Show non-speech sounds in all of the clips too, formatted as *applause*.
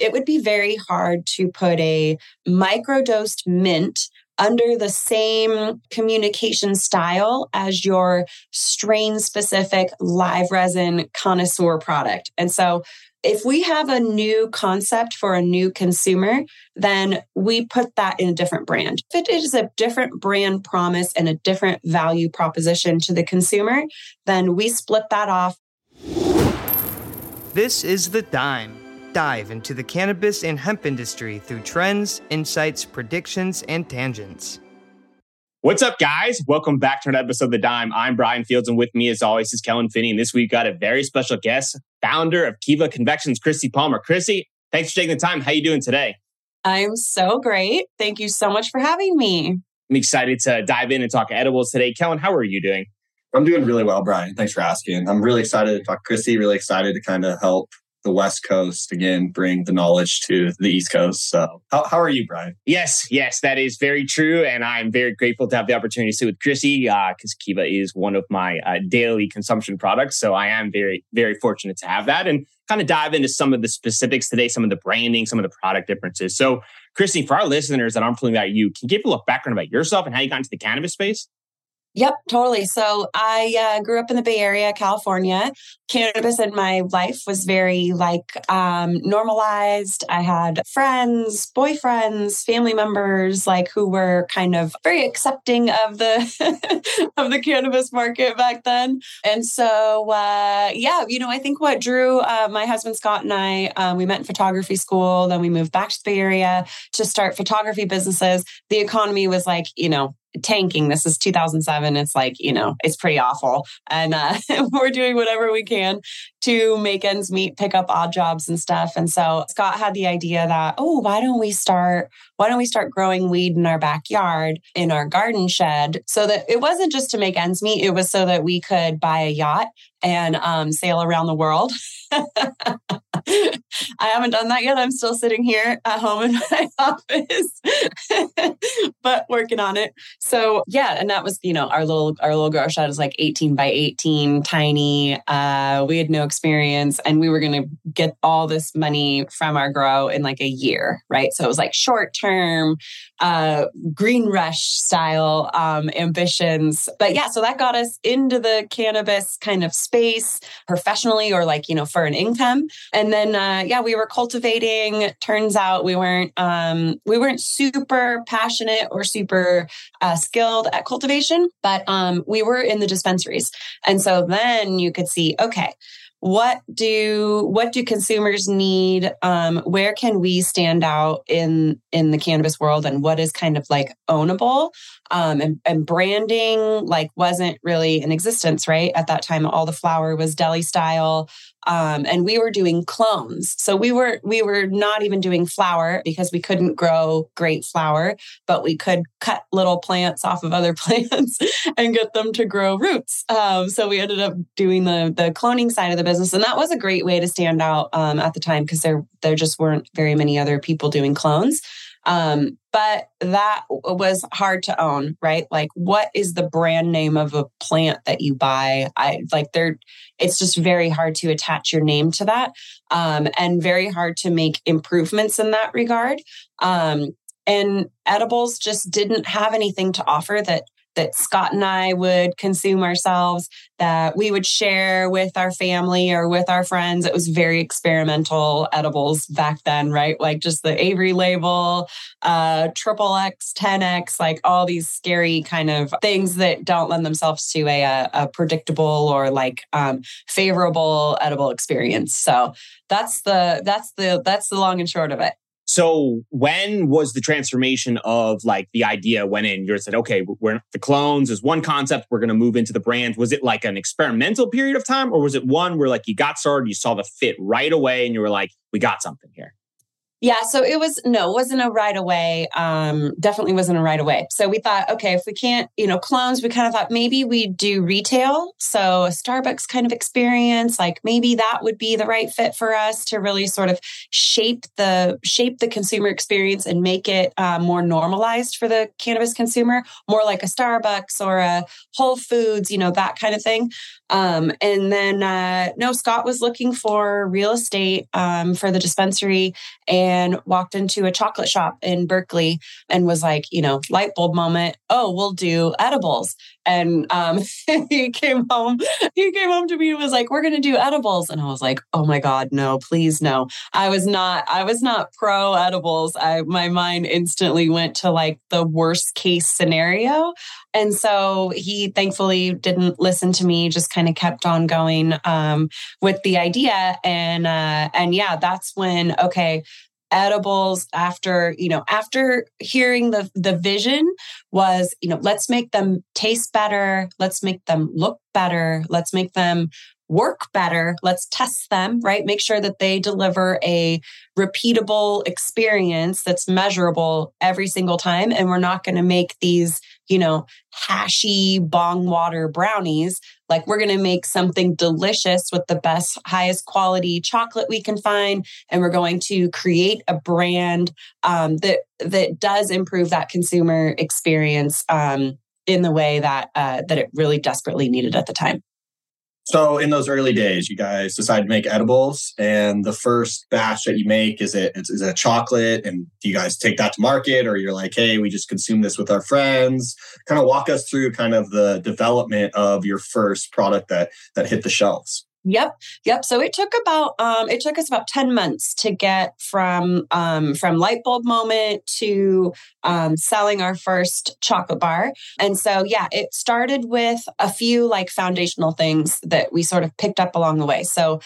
it would be very hard to put a microdosed mint under the same communication style as your strain specific live resin connoisseur product. And so if we have a new concept for a new consumer, then we put that in a different brand. If it is a different brand promise and a different value proposition to the consumer, then we split that off. This is The Dime. Dive into the cannabis and hemp industry through trends, insights, predictions, and tangents. What's up, guys? Welcome back to another episode of The Dime. I'm Brian Fields, and with me, as always, is Kellen Finney. And this week, got a very special guest, founder of Kiva Confections, Kristi Palmer. Kristi, thanks for taking the time. How are you doing today? I'm so great. Thank you so much for having me. I'm excited to dive in and talk edibles today. Kellen, how are you doing? I'm doing really well, Brian. Thanks for asking. I'm really excited to talk Kristi, really excited to kind of help the West Coast again, bring the knowledge to the East Coast. So, how, how are you, Brian? Yes, yes, that is very true. And I'm very grateful to have the opportunity to sit with Kristi because uh, Kiva is one of my uh, daily consumption products. So, I am very, very fortunate to have that and kind of dive into some of the specifics today, some of the branding, some of the product differences. So, Kristi, for our listeners that aren't familiar about you, can you give a little background about yourself and how you got into the cannabis space? Yep, totally. So I uh, grew up in the Bay Area, California. Cannabis in my life was very like um, normalized. I had friends, boyfriends, family members, like who were kind of very accepting of the *laughs* of the cannabis market back then. And so, uh, yeah, you know, I think what drew uh, my husband Scott and I, um, we met in photography school. Then we moved back to the Bay Area to start photography businesses. The economy was like, you know, tanking. This is 2007. It's like, you know, it's pretty awful. And uh, *laughs* we're doing whatever we can to make ends meet, pick up odd jobs and stuff. And so Scott had the idea that, oh, why don't we start, why don't we start growing weed in our backyard, in our garden shed? So that it wasn't just to make ends meet, it was so that we could buy a yacht and um, sail around the world. *laughs* I haven't done that yet. I'm still sitting here at home in my *laughs* office, *laughs* but working on it. So yeah, and that was you know our little our little grow shot is like 18 by 18, tiny. Uh, we had no experience, and we were going to get all this money from our grow in like a year, right? So it was like short term, uh, green rush style um, ambitions. But yeah, so that got us into the cannabis kind of space professionally, or like you know for an income. And then, uh, yeah, we were cultivating. Turns out we weren't um, we weren't super passionate or super uh, skilled at cultivation, but um, we were in the dispensaries. And so then you could see, okay, what do what do consumers need? Um, where can we stand out in in the cannabis world and what is kind of like ownable um, and, and, branding like wasn't really in existence right at that time. All the flower was deli style um, and we were doing clones. So we were we were not even doing flower because we couldn't grow great flower but we could cut little plants off of other *laughs* plants and get them to grow roots. Um, so we ended up doing the the cloning side of the business and that was a great way to stand out um, at the time because there there just weren't very many other people doing clones um, but that was hard to own, right? Like, what is the brand name of a plant that you buy? I like there, it's just very hard to attach your name to that, um, and very hard to make improvements in that regard. Um, and edibles just didn't have anything to offer that that Scott and I would consume ourselves, that we would share with our family or with our friends. It was very experimental edibles back then, right? Like just the Avery label, uh, triple X, 10X, like all these scary kind of things that don't lend themselves to a, a predictable or like um, favorable edible experience. So that's the that's the that's the long and short of it. So when was the transformation of like the idea went in? You said, okay, we're the clones is one concept. We're going to move into the brand. Was it like an experimental period of time, or was it one where like you got started, you saw the fit right away, and you were like, we got something here? Yeah, so it was no, it wasn't a right away. Um, definitely wasn't a right away. So we thought, okay, if we can't, you know, clones, we kind of thought maybe we do retail. So a Starbucks kind of experience, like maybe that would be the right fit for us to really sort of shape the shape the consumer experience and make it uh, more normalized for the cannabis consumer, more like a Starbucks or a Whole Foods, you know, that kind of thing. Um, and then uh, no, Scott was looking for real estate um, for the dispensary and walked into a chocolate shop in Berkeley and was like, you know, light bulb moment. Oh, we'll do edibles. And um, *laughs* he came home. He came home to me and was like, "We're gonna do edibles." And I was like, "Oh my god, no! Please, no!" I was not. I was not pro edibles. I my mind instantly went to like the worst case scenario. And so he thankfully didn't listen to me. Just kind of kept on going um, with the idea. And uh, and yeah, that's when okay edibles after you know after hearing the the vision was you know let's make them taste better let's make them look better let's make them work better let's test them right? Make sure that they deliver a repeatable experience that's measurable every single time and we're not going to make these you know, hashy bong water brownies. Like we're going to make something delicious with the best, highest quality chocolate we can find, and we're going to create a brand um, that that does improve that consumer experience um, in the way that uh, that it really desperately needed at the time. So in those early days, you guys decide to make edibles, and the first batch that you make is it is it chocolate, and do you guys take that to market, or you're like, hey, we just consume this with our friends? Kind of walk us through kind of the development of your first product that that hit the shelves. Yep, yep. So it took about um, it took us about ten months to get from um, from light bulb moment to um, selling our first chocolate bar. And so yeah, it started with a few like foundational things that we sort of picked up along the way. So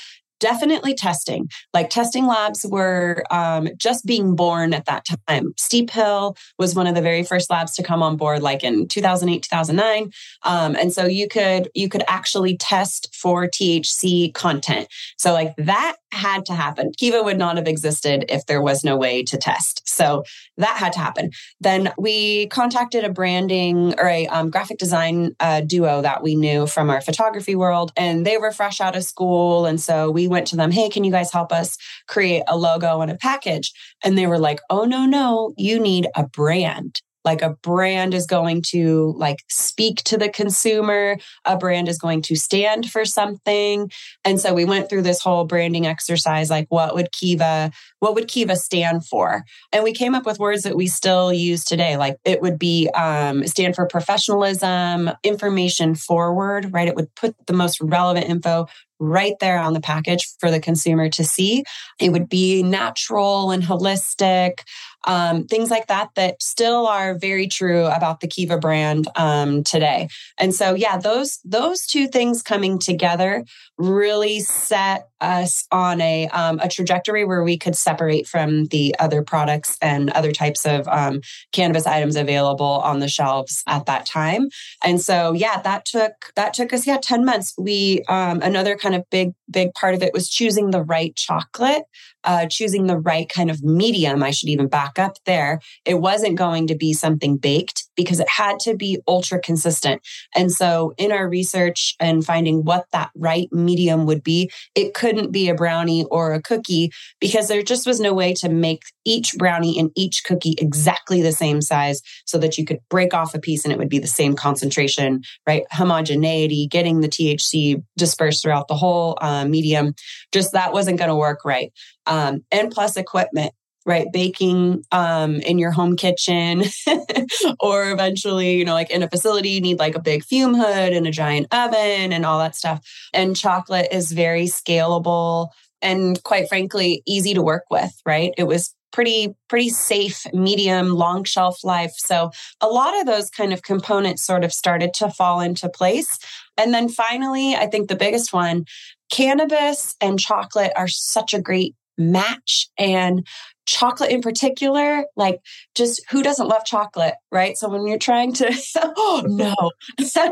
definitely testing. Like testing labs were um, just being born at that time. Steep Hill was one of the very first labs to come on board, like in 2008, 2009. Um, and so you could you could actually test for THC content. So like that had to happen. Kiva would not have existed if there was no way to test. So that had to happen. Then we contacted a branding or a um, graphic design uh, duo that we knew from our photography world, and they were fresh out of school. And so we went to them, hey, can you guys help us create a logo and a package? And they were like, oh, no, no, you need a brand. Like a brand is going to like speak to the consumer. A brand is going to stand for something. And so we went through this whole branding exercise like what would kiva what would kiva stand for? And we came up with words that we still use today. Like it would be um, stand for professionalism information forward right? It would put the most relevant info right there on the package for the consumer to see. It would be natural and holistic, um, things like that, that still are very true about the Kiva brand um, today. And so, yeah, those those two things coming together really set us on a um, a trajectory where we could separate from the other products and other types of um, cannabis items available on the shelves at that time. And so, yeah, that took that took us yeah ten months. We um, another kind of big big part of it was choosing the right chocolate uh, choosing the right kind of medium. I should even back up there. It wasn't going to be something baked because it had to be ultra consistent. And so, in our research and finding what that right medium would be, it couldn't be a brownie or a cookie because there just was no way to make each brownie and each cookie exactly the same size so that you could break off a piece and it would be the same concentration, right? Homogeneity, getting the THC dispersed throughout the whole uh, medium. Just that wasn't going to work right um, and plus equipment right baking um, in your home kitchen *laughs* or eventually you know like in a facility you need like a big fume hood and a giant oven and all that stuff. And chocolate is very scalable and quite frankly easy to work with right? It was pretty pretty safe medium long shelf life. So a lot of those kind of components sort of started to fall into place. And then finally i think the biggest one cannabis and chocolate are such a great match. And chocolate in particular like just who doesn't love chocolate right? So when you're trying to *laughs* oh no. *laughs*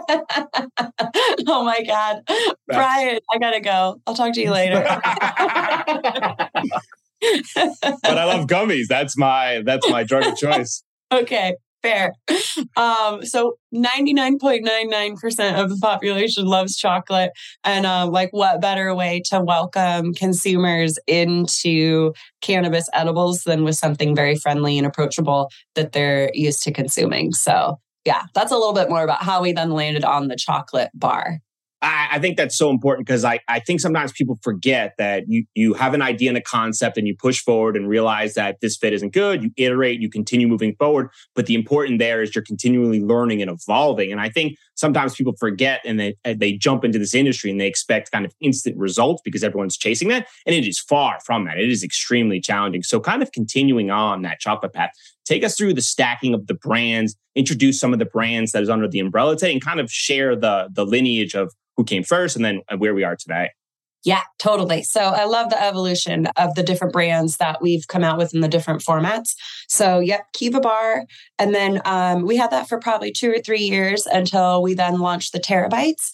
Oh my god. Brian i gotta go. I'll talk to you later. *laughs* But I love gummies. That's my that's my drug of choice. okay, fair. Um, so 99.99% of the population loves chocolate. And uh, like, what better way to welcome consumers into cannabis edibles than with something very friendly and approachable that they're used to consuming? So, yeah, that's a little bit more about how we then landed on the chocolate bar. I, I think that's so important because I, I think sometimes people forget that you, you have an idea and a concept and you push forward and realize that this fit isn't good. You iterate, you continue moving forward. But the important there is you're continually learning and evolving. And I think sometimes people forget and they, they jump into this industry and they expect kind of instant results because everyone's chasing that. And it is far from that. It is extremely challenging. So, kind of continuing on that chocolate path, take us through the stacking of the brands, introduce some of the brands that is under the umbrella today, and kind of share the, the lineage of who came first and then where we are today. Yeah, totally. So I love the evolution of the different brands that we've come out with in the different formats. So, yep, Kiva Bar. And then um, we had that for probably two or three years until we then launched the Terra Bites.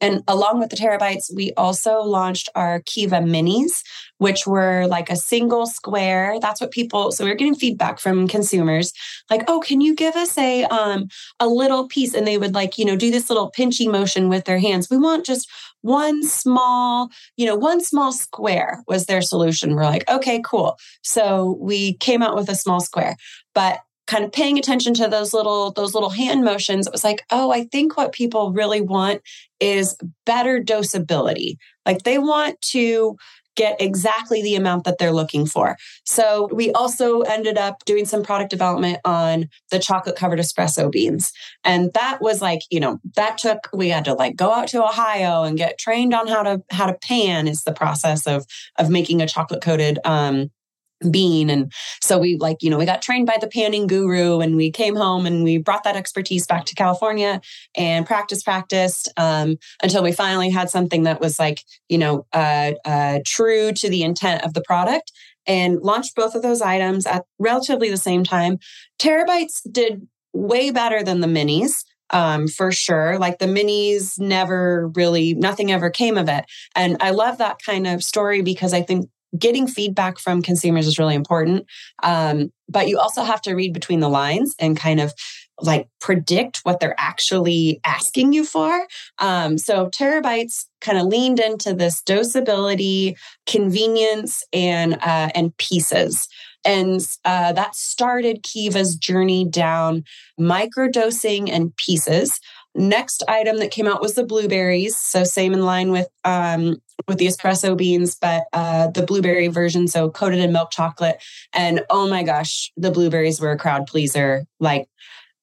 And along with the Terra bites, we also launched our Kiva minis, which were like a single square. That's what people. So we are getting feedback from consumers, like, "Oh, can you give us a um a little piece?" And they would like, you know, do this little pinchy motion with their hands. We want just one small, you know, one small square was their solution. We're like, okay, cool. So we came out with a small square, but kind of paying attention to those little those little hand motions it was like oh i think what people really want is better dosability like they want to get exactly the amount that they're looking for. So we also ended up doing some product development on the chocolate covered espresso beans. And that was like, you know, that took we had to like go out to Ohio and get trained on how to how to pan is the process of of making a chocolate coated um bean and so we like you know we got trained by the panning guru and we came home and we brought that expertise back to california and practice practiced um, until we finally had something that was like you know uh, uh, true to the intent of the product and launched both of those items at relatively the same time Terra bites did way better than the minis um, for sure. Like the minis never really, nothing ever came of it. And I love that kind of story because I think getting feedback from consumers is really important. Um, but you also have to read between the lines and kind of like predict what they're actually asking you for. Um, so Terra bites kind of leaned into this dosability, convenience, and uh, and pieces. And uh, that started Kiva's journey down microdosing and pieces. Next item that came out was the blueberries. So same in line with um, with the espresso beans, but uh, the blueberry version, so coated in milk chocolate. And oh my gosh, the blueberries were a crowd pleaser. Like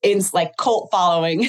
it's like cult following.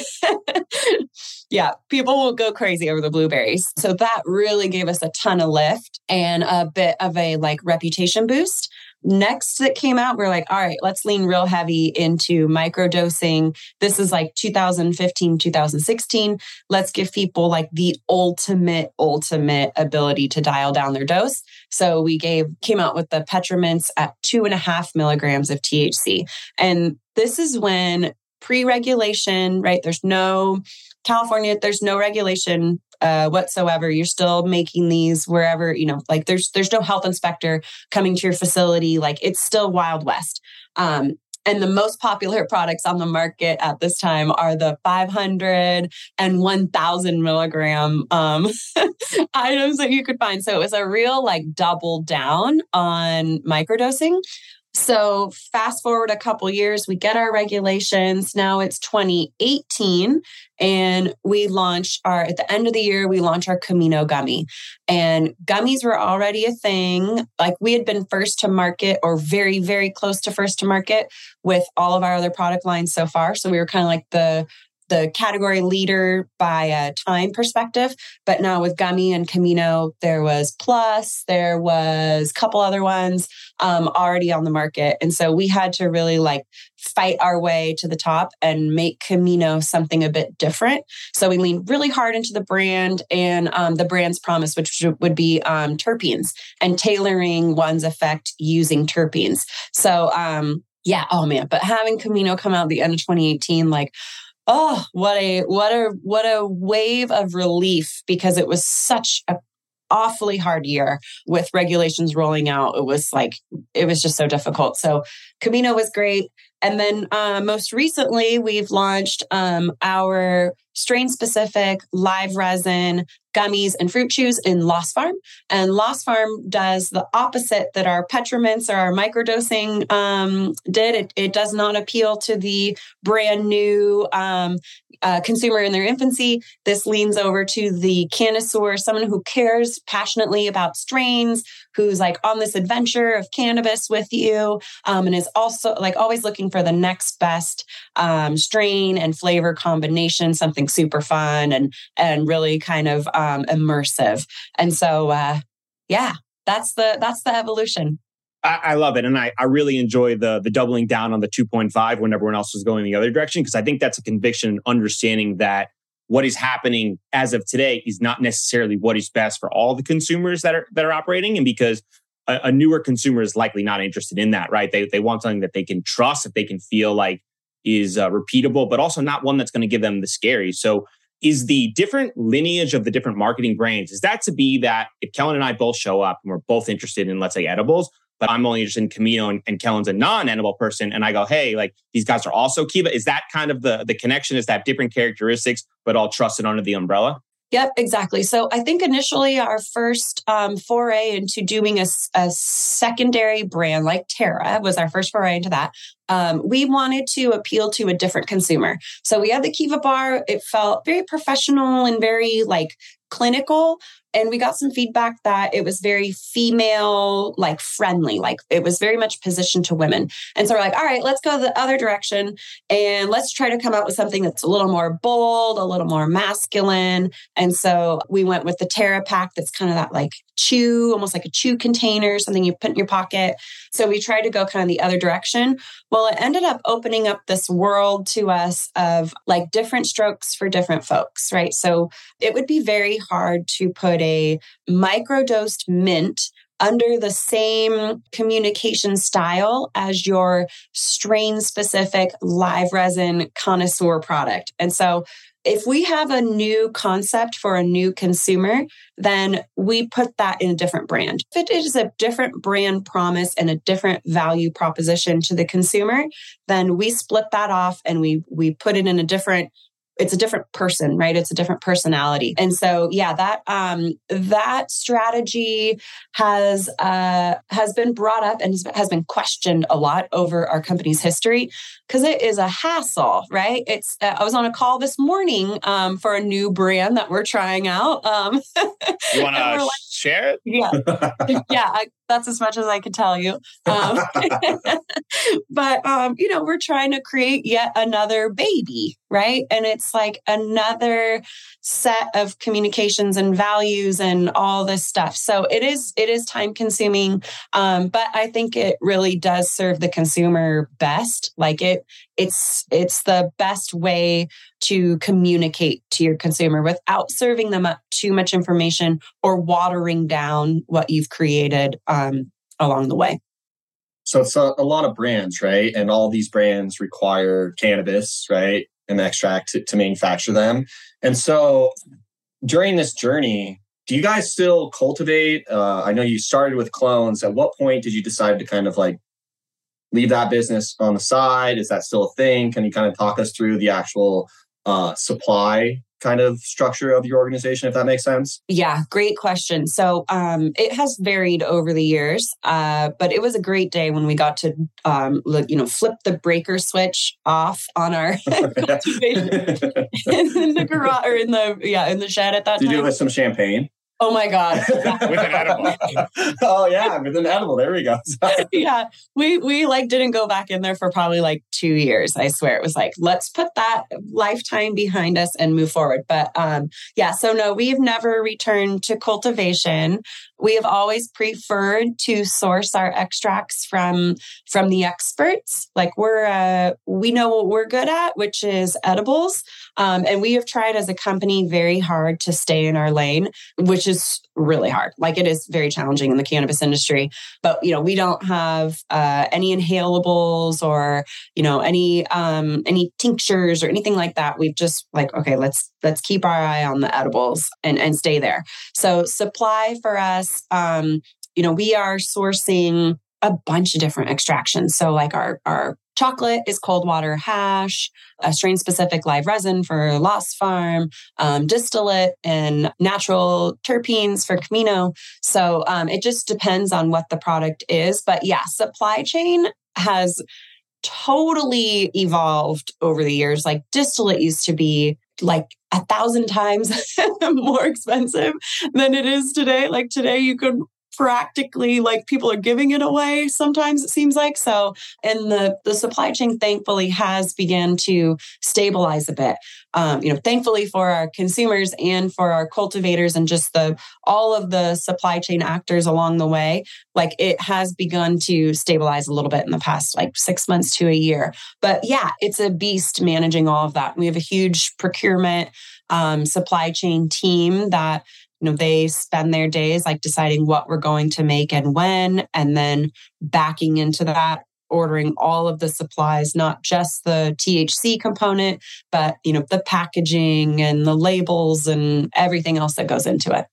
*laughs* yeah, people will go crazy over the blueberries. So that really gave us a ton of lift and a bit of a like reputation boost next that came out, we're like, all right, let's lean real heavy into microdosing. This is like 2015, 2016. Let's give people like the ultimate, ultimate ability to dial down their dose. So we gave, came out with the Petra mints at two and a half milligrams of THC. And this is when pre regulation, right? There's no California, there's no regulation uh, whatsoever. You're still making these wherever you know, like there's there's no health inspector coming to your facility. Like it's still Wild West. Um, and the most popular *laughs* products on the market at this time are the 500 and 1000 milligram um, *laughs* items that you could find. So it was a real like double down on microdosing. So fast forward a couple years, we get our regulations. Now it's 2018 and we launch our at the end of the year we launch our Camino gummy. And gummies were already a thing. Like we had been first to market or very very close to first to market with all of our other product lines so far. So we were kind of like the the category leader by a time perspective. But now with Gummy and Camino, there was Plus, there was a couple other ones um, already on the market. And so we had to really like fight our way to the top and make Camino something a bit different. So we leaned really hard into the brand and um, the brand's promise, which would be um, terpenes and tailoring one's effect using terpenes. So, um, yeah, oh man, but having Camino come out at the end of 2018, like, oh what a what a what a wave of relief because it was such a awfully hard year with regulations rolling out. It was like, it was just so difficult. So Camino was great. And then uh, most recently, we've launched um, our strain specific live resin gummies and fruit chews in Lost Farm. And Lost Farm does the opposite that our Petra mints or our microdosing um, did. It, it, does not appeal to the brand new um, uh, consumer in their infancy. This leans over to the connoisseur, someone who cares passionately about strains, who's like on this adventure of cannabis with you, um, and is also like always looking for the next best um, strain and flavor combination, something super fun and and really kind of um, immersive. And so, uh, yeah, that's the that's the evolution. I, I love it, and I, I really enjoy the the doubling down on the 2.5 when everyone else was going the other direction because I think that's a conviction, understanding that what is happening as of today is not necessarily what is best for all the consumers that are that are operating, and because a, a newer consumer is likely not interested in that, right? They they want something that they can trust, that they can feel like is uh, repeatable, but also not one that's going to give them the scary. So is the different lineage of the different marketing brands is that to be that if kellen and i both show up and we're both interested in let's say edibles but i'm only interested in camino and, and kellen's a non-edible person and i go hey like these guys are also kiva is that kind of the the connection is that different characteristics but all trusted under the umbrella Yep, exactly. So I think initially our first um, foray into doing a, a, secondary brand like Terra was our first foray into that. Um, we wanted to appeal to a different consumer. So we had the Kiva bar. It felt very professional and very like clinical and we got some feedback that it was very female like friendly like it was very much positioned to women. And so we're like all right let's go the other direction and let's try to come out with something that's a little more bold a little more masculine. And so we went with the terra pack that's kind of that like chew almost like a chew container something you put in your pocket. So we tried to go kind of the other direction. Well it ended up opening up this world to us of like different strokes for different folks right? So it would be very hard to put a microdosed mint under the same communication style as your strain specific live resin connoisseur product. And so if we have a new concept for a new consumer, then we put that in a different brand. If it is a different brand promise and a different value proposition to the consumer, then we split that off and we we put it in a different it's a different person right? It's a different personality. And so yeah that um that strategy has uh has been brought up and has been questioned a lot over our company's history because it is a hassle right? It's uh, i was on a call this morning um for a new brand that we're trying out um you want to *laughs* like, share it? Yeah. *laughs* Yeah I, that's as much as I could tell you. Um, *laughs* but, um, you know, we're trying to create yet another baby, right? And it's like another set of communications and values and all this stuff. So it is, it is time consuming. Um, but I think it really does serve the consumer best. Like it, it's, it's the best way to communicate to your consumer without serving them up too much information or watering down what you've created um, along the way. So it's a, a, lot of brands, right? And all these brands require cannabis, right? And extract to, to manufacture them. And so during this journey, do you guys still cultivate? Uh, I know you started with clones. At what point did you decide to kind of like leave that business on the side? Is that still a thing? Can you kind of talk us through the actual uh, supply kind of structure of your organization, if that makes sense? Yeah, great question. So um, it has varied over the years, uh, but it was a great day when we got to, um, look, you know, flip the breaker switch off on our *laughs* *laughs* cultivation in the garage or in the yeah in the shed at that Did time. you do it with some champagne? Oh my God. *laughs* with an edible. oh yeah, with an edible. There we go. *laughs* yeah. We we like didn't go back in there for probably like two years. I swear. It was like, let's put that lifetime behind us and move forward. But um, yeah, so no, we've never returned to cultivation. We have always preferred to source our extracts from from the experts. Like we're uh, we know what we're good at, which is edibles, um, and we have tried as a company very hard to stay in our lane, which is really hard. Like it is very challenging in the cannabis industry. But you know, we don't have uh, any inhalables or you know any um, any tinctures or anything like that. We've just like okay, let's let's keep our eye on the edibles and and stay there. So supply for us, um, you know, we are sourcing a bunch of different extractions. So like our our chocolate is cold water hash, a strain specific live resin for Lost Farm, um, distillate and natural terpenes for Camino. So um, it just depends on what the product is. But yeah, supply chain has totally evolved over the years. Like distillate used to be like a thousand times *laughs* more expensive than it is today. Like today, you could practically like people are giving it away sometimes it seems like. So and the the supply chain thankfully has began to stabilize a bit. Um, you know thankfully for our consumers and for our cultivators and just the all of the supply chain actors along the way like it has begun to stabilize a little bit in the past like six months to a year. But yeah it's a beast managing all of that. We have a huge procurement um, supply chain team that you know they spend their days like deciding what we're going to make and when and then backing into that ordering all of the supplies not just the THC component but you know the packaging and the labels and everything else that goes into it.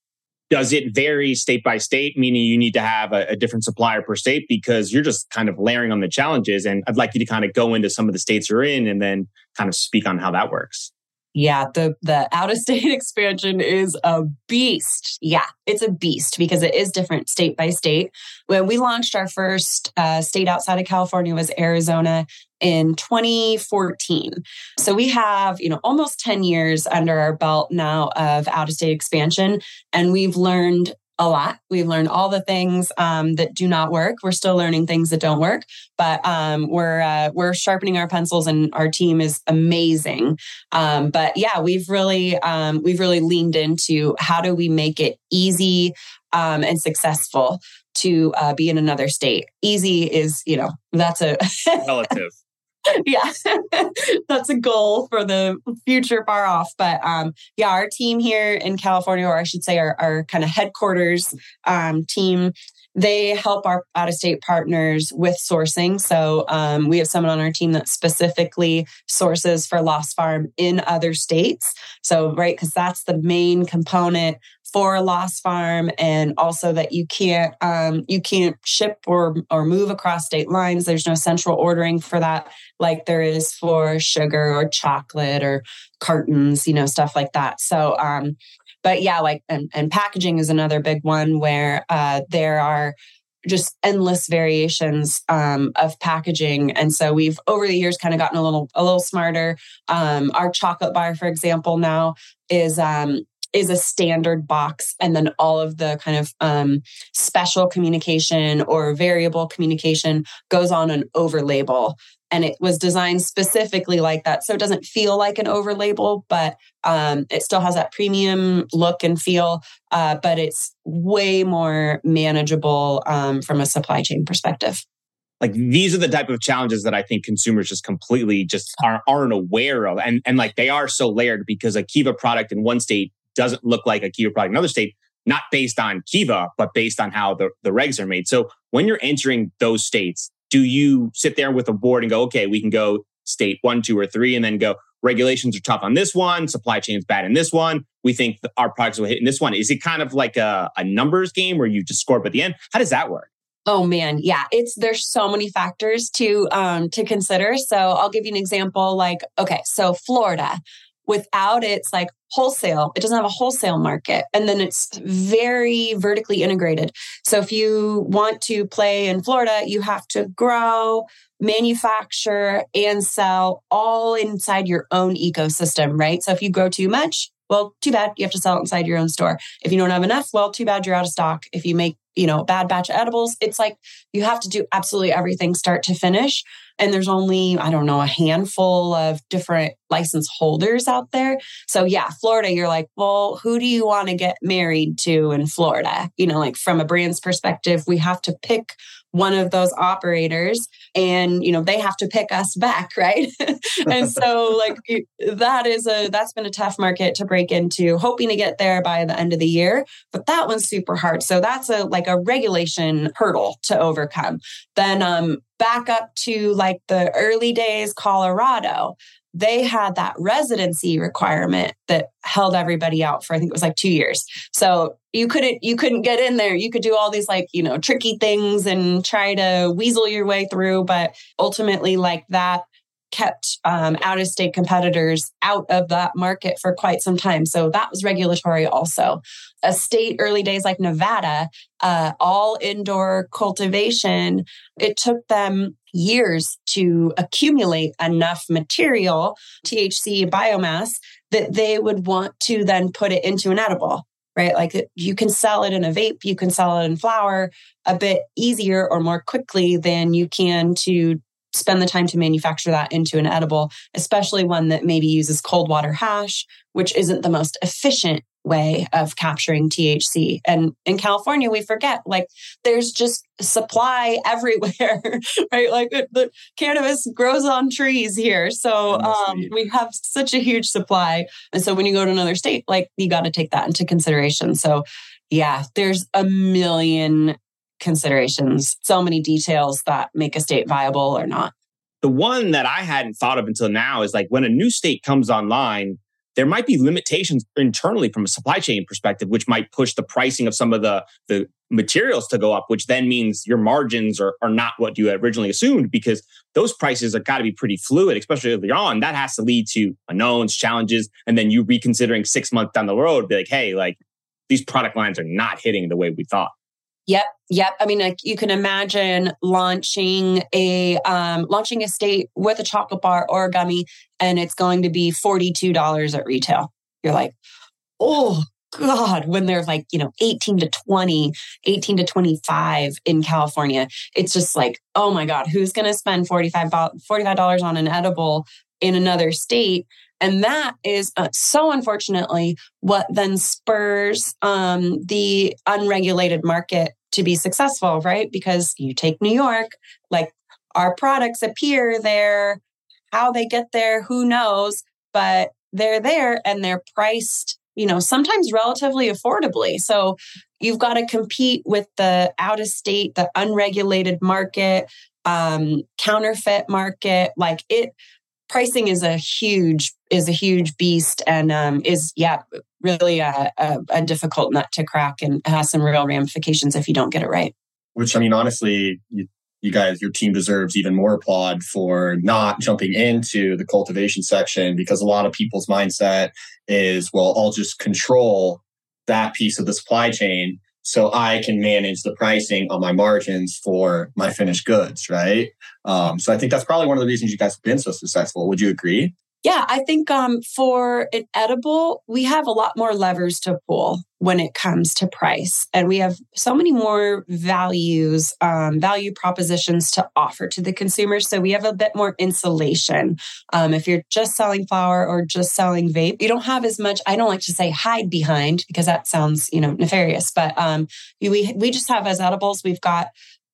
Does it vary state by state meaning you need to have a, a, different supplier per state because you're just kind of layering on the challenges and i'd like you to kind of go into some of the states you're in and then kind of speak on how that works yeah, the the out of state *laughs* expansion is a beast. Yeah, it's a beast because it is different state by state. When we launched our first uh, state outside of California was Arizona in 2014. So we have, you know, almost 10 years under our belt now of out of state expansion and we've learned a lot. We've learned all the things um, that do not work. We're still learning things that don't work, but um, we're uh, we're sharpening our pencils, and our team is amazing. Um, but yeah, we've really um, we've really leaned into how do we make it easy um, and successful to uh, be in another state. Easy is you know that's a relative. *laughs* yeah, *laughs* that's a goal for the future far off. But um, yeah, our team here in California, or I should say our, our kind of headquarters um, team, they help our out of state partners with sourcing. So um, we have someone on our team that specifically sources for Lost Farm in other states. So, right, because that's the main component for a Lost Farm, and also that you can't um, you can't ship or or move across state lines. There's no central ordering for that, like there is for sugar or chocolate or cartons, you know, stuff like that. So, um, but yeah, like and, and packaging is another big one where uh, there are just endless variations um, of packaging and so we've over the years kind of gotten a little a little smarter um, our chocolate bar for example now is um, is a standard box and then all of the kind of um, special communication or variable communication goes on an over label and it was designed specifically like that so it doesn't feel like an over label but um, it still has that premium look and feel uh, but it's way more manageable um, from a supply chain perspective like these are the type of challenges that I think consumers just completely just aren't, aren't aware of. And, and like they are so layered because a Kiva product in one state doesn't look like a Kiva product in another state, not based on Kiva, but based on how the, the regs are made. So when you're entering those states, do you sit there with a board and go, okay, we can go state one, two, or three, and then go, regulations are tough on this one, supply chain is bad in this one. We think our products will hit in this one. Is it kind of like a, a numbers game where you just score up at the end? How does that work? Oh man, yeah, it's there's so many factors to um to consider. So I'll give you an example like okay, so Florida without its like wholesale. It doesn't have a wholesale market. And then it's very vertically integrated. So if you want to play in Florida, you have to grow, manufacture, and sell all inside your own ecosystem, right? So if you grow too much, well, too bad. You have to sell it inside your own store. If you don't have enough, well, too bad you're out of stock. If you make, you know, bad batch of edibles, it's like you have to do absolutely everything start to finish. And there's only, I don't know, a handful of different license holders out there. So, yeah, Florida, you're like, well, who do you want to get married to in Florida? You know, like from a brand's perspective, we have to pick one of those operators and you know they have to pick us back *laughs* right? And so like *laughs* that is a that's been a tough market to break into hoping to get there by the end of the year but that one's super hard. So that's a like a regulation hurdle to overcome. Then um back up to like the early days colorado they had that residency requirement that held everybody out for I think it was like 2 years. So you couldn't you couldn't get in there. You could do all these like, you know, tricky things and try to weasel your way through, but ultimately like that kept um, out of state competitors out of that market for quite some time. So that was regulatory also. A state early days like Nevada, uh, all indoor cultivation, it took them years to accumulate enough material, THC biomass, that they would want to then put it into an edible right? Like you can sell it in a vape, you can sell it in flower a bit easier or more quickly than you can to spend the time to manufacture that into an edible, especially one that maybe uses cold water hash, which isn't the most efficient way of capturing THC. And in California, we forget like there's just supply *laughs* everywhere, right? Like the cannabis grows on trees here. So um, we have such a huge supply. And so when you go to another state, like you got to take that into consideration. So yeah, there's a million considerations, so many details that make a state viable or not. The one that I hadn't thought of until now is like when a new state comes online, there might be limitations internally from a supply chain perspective, which might push the pricing of some of the, the materials to go up, which then means your margins are, are not what you originally assumed because those prices have got to be pretty fluid, especially early on. That has to lead to unknowns, challenges, and then you reconsidering six months down the road, be like, hey, like these product lines are not hitting the way we thought. Yep, yep. I mean, like you can imagine launching a um, launching a state with a chocolate bar or a gummy, and it's going to be forty two dollars at retail. You're like, oh God, when they're like, you know, 18 to 20, 18 to 25 in California, it's just like, oh my God, who's going to spend $45, $45 on an edible in another state? And that is uh, so unfortunately what then spurs um, the unregulated market to be successful, right? Because you take New York, like our products appear there, how they get there, who knows, but they're there and they're priced, you know, sometimes relatively affordably. So you've got to compete with the out of state, the unregulated market, um, counterfeit market. Like it, pricing is a huge is a huge beast and um, is yeah really a, a, a, difficult nut to crack and has some real ramifications if you don't get it right. Which i mean honestly you, you guys your team deserves even more applaud for not jumping into the cultivation section because a lot of people's mindset is well i'll just control that piece of the supply chain so I can manage the pricing on my margins for my finished goods, right? Um, so I think that's probably one of the reasons you guys have been so successful. Would you agree? Yeah, I think um, for an edible, we have a lot more levers to pull when it comes to price. And we have so many more values, um, value propositions to offer to the consumers. So we have a bit more insulation. Um, if you're just selling flower or just selling vape, you don't have as much, I don't like to say hide behind because that sounds, you know, nefarious, but um, we, we just have as edibles, we've got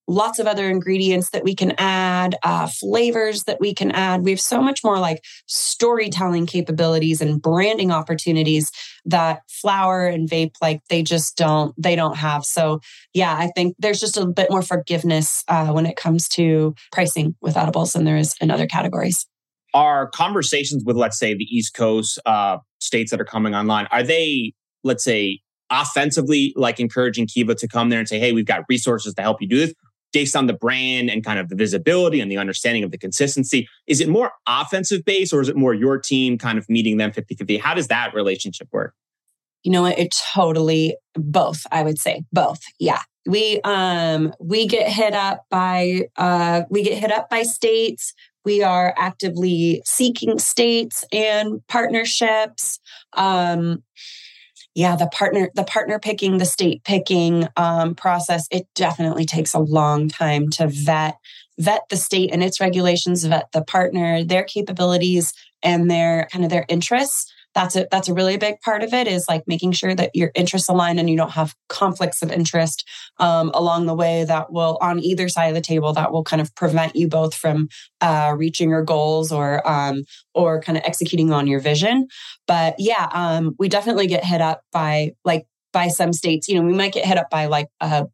lots of other ingredients that we can add, uh, flavors that we can add. We have so much more like storytelling capabilities and branding opportunities that flower and vape like they just don't they don't have. So yeah, I think there's just a bit more forgiveness uh, when it comes to pricing with edibles than there is in other categories. Are conversations with let's say the East Coast uh, states that are coming online are they let's say offensively like encouraging Kiva to come there and say, hey, we've got resources to help you do this? Based on the brand and kind of the visibility and the understanding of the consistency. Is it more offensive based or is it more your team kind of meeting them 50 50? How does that relationship work? You know what? It totally both, I would say both. Yeah. we um we get hit up by uh we get hit up by states we are actively seeking states and partnerships um yeah the partner the partner picking the state picking um, process it definitely takes a long time to vet vet the state and its regulations vet the partner their capabilities and their kind of their interests that's a that's a really big part of it is like making sure that your interests align and you don't have conflicts of interest um, along the way that will on either side of the table that will kind of prevent you both from uh, reaching your goals or um, or kind of executing on your vision. But yeah um, we definitely get hit up by like by some states you know we might get hit up by like a,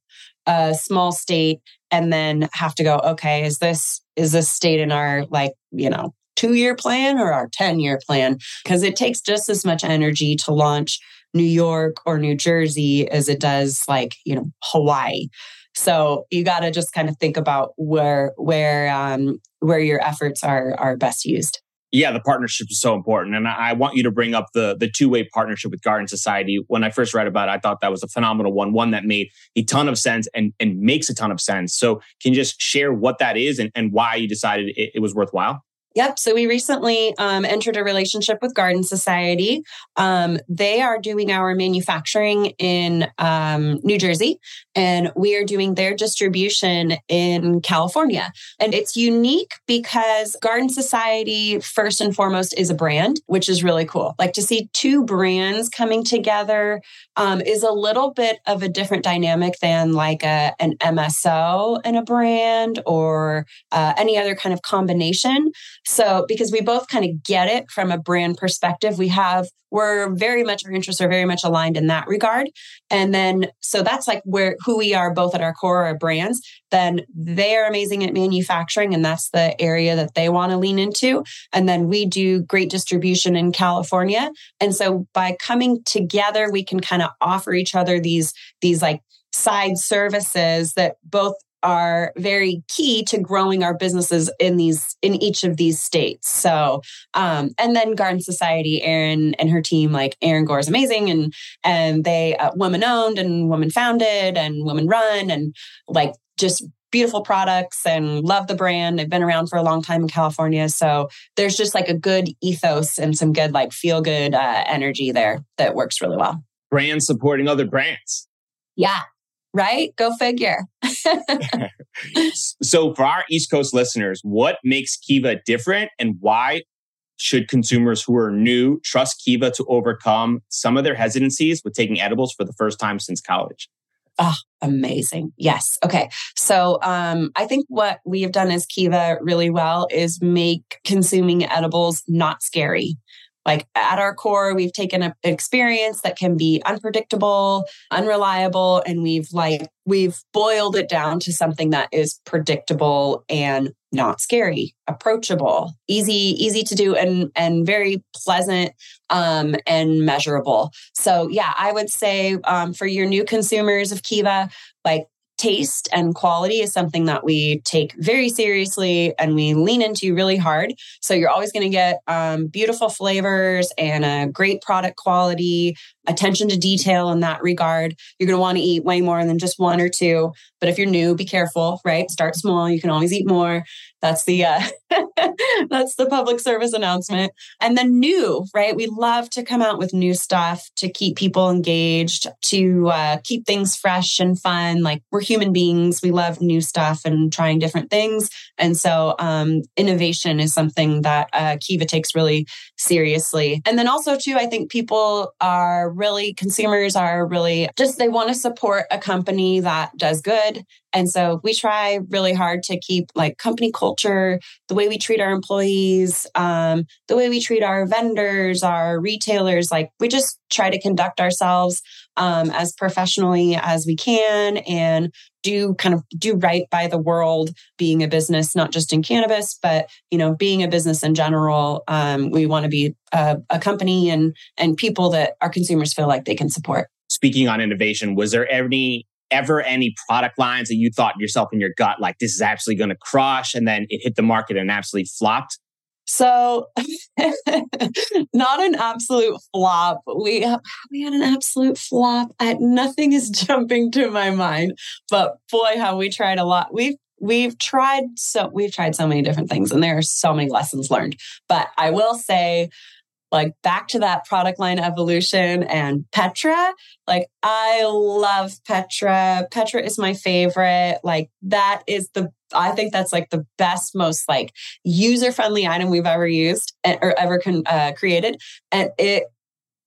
a small state and then have to go okay is this is this state in our like you know two year plan or our 10 year plan because it takes just as much energy to launch New York or New Jersey as it does like, you know, Hawaii. So you got to just kind of think about where where um, where your efforts are are best used. Yeah, the partnership is so important, and I want you to bring up the the two way partnership with Garden Society. When I first read about it, I thought that was a phenomenal one, one that made a ton of sense and and makes a ton of sense. So, can you just share what that is and, and why you decided it, it was worthwhile? Yep. So we recently um, entered a relationship with Garden Society. Um, they are doing our manufacturing in um, New Jersey, and we are doing their distribution in California. And it's unique because Garden Society, first and foremost, is a brand, which is really cool. Like to see two brands coming together um, is a little bit of a different dynamic than like a, an MSO in a brand or uh, any other kind of combination. So, because we both kind of get it from a brand perspective, we have, we're very much, our interests are very much aligned in that regard. And then, so that's like where, who we are both at our core, our brands. Then they're amazing at manufacturing, and that's the area that they want to lean into. And then we do great distribution in California. And so by coming together, we can kind of offer each other these, these like, side services that both are very key to growing our businesses in these in each of these states. So, um, and then Garden Society, Erin and her team, like Erin Gore is amazing, and and they uh, woman owned and woman founded and woman run, and like just beautiful products and love the brand. They've been around for a long time in California, so there's just like a good ethos and some good like feel good uh, energy there that works really well. Brands supporting other brands. Yeah, right? Go figure. *laughs* so, for our East Coast listeners, what makes Kiva different and why should consumers who are new trust Kiva to overcome some of their hesitancies with taking edibles for the first time since college? Oh, amazing. Yes. Okay. So um, I think what we have done as Kiva really well is make consuming edibles not scary. Like at our core, we've taken an experience that can be unpredictable, unreliable, and we've like, we've boiled it down to something that is predictable and not scary, approachable, easy, easy to do and, and very pleasant um, and measurable. So yeah, I would say um, for your new consumers of Kiva, like taste and quality is something that we take very seriously and we lean into really hard. So you're always going to get um, beautiful flavors and a great product quality, attention to detail in that regard. You're going to want to eat way more than just one or two. But if you're new, be careful, right? Start small. You can always eat more. That's the uh, *laughs* that's the public service announcement. And then new, right? We love to come out with new stuff to keep people engaged, to uh, keep things fresh and fun. Like we're human beings, we love new stuff and trying different things. And so um, innovation is something that uh, Kiva takes really seriously. And then also too, I think people are really consumers are really just they want to support a company that does good and so we try really hard to keep like company culture, the way we treat our employees, um, the way we treat our vendors, our retailers. Like we just try to conduct ourselves um, as professionally as we can and do kind of do right by the world being a business not just in cannabis but you know being a business in general um, we want to be a, a company and and people that our consumers feel like they can support speaking on innovation was there any ever any product lines that you thought yourself in your gut, like this is absolutely going to crush, and then it hit the market and absolutely flopped? So, *laughs* not an absolute flop. We we had an absolute flop. I, nothing is *laughs* jumping to my mind, but boy, have we tried a lot. We've we've tried so we've tried so many different things, and there are so many lessons learned. But I will say, like back to that product line evolution and Petra. Like I love Petra. Petra is my favorite. Like that is the I think that's like the best, most like user friendly item we've ever used or ever con- uh, created, and it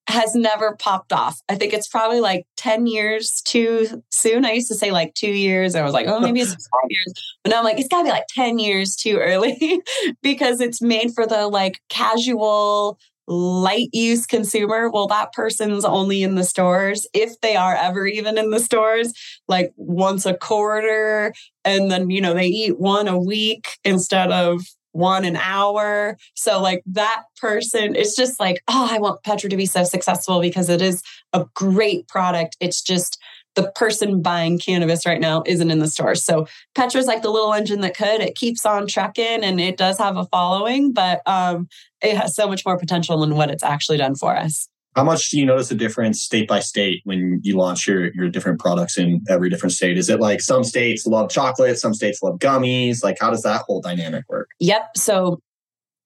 has never popped off. I think it's probably like 10 years too soon. I used to say like two years. I was like, oh, maybe it's five years. But now I'm like, it's gotta be like 10 years too early *laughs* because it's made for the like casual light use consumer, well, that person's only in the stores if they are ever even in the stores, like once a quarter. And then, you know, they eat one a week instead of one an hour. So, like that person, it's just like, oh, I want Petra to be so successful because it is a great product. It's just the person buying cannabis right now isn't in the store. So Petra's like the little engine that could. It keeps on trucking and it does have a following, but um, it has so much more potential than what it's actually done for us. How much do you notice a difference state by state when you launch your, your different products in every different state? Is it like some states love chocolate, some states love gummies? Like, how does that whole dynamic work? Yep. So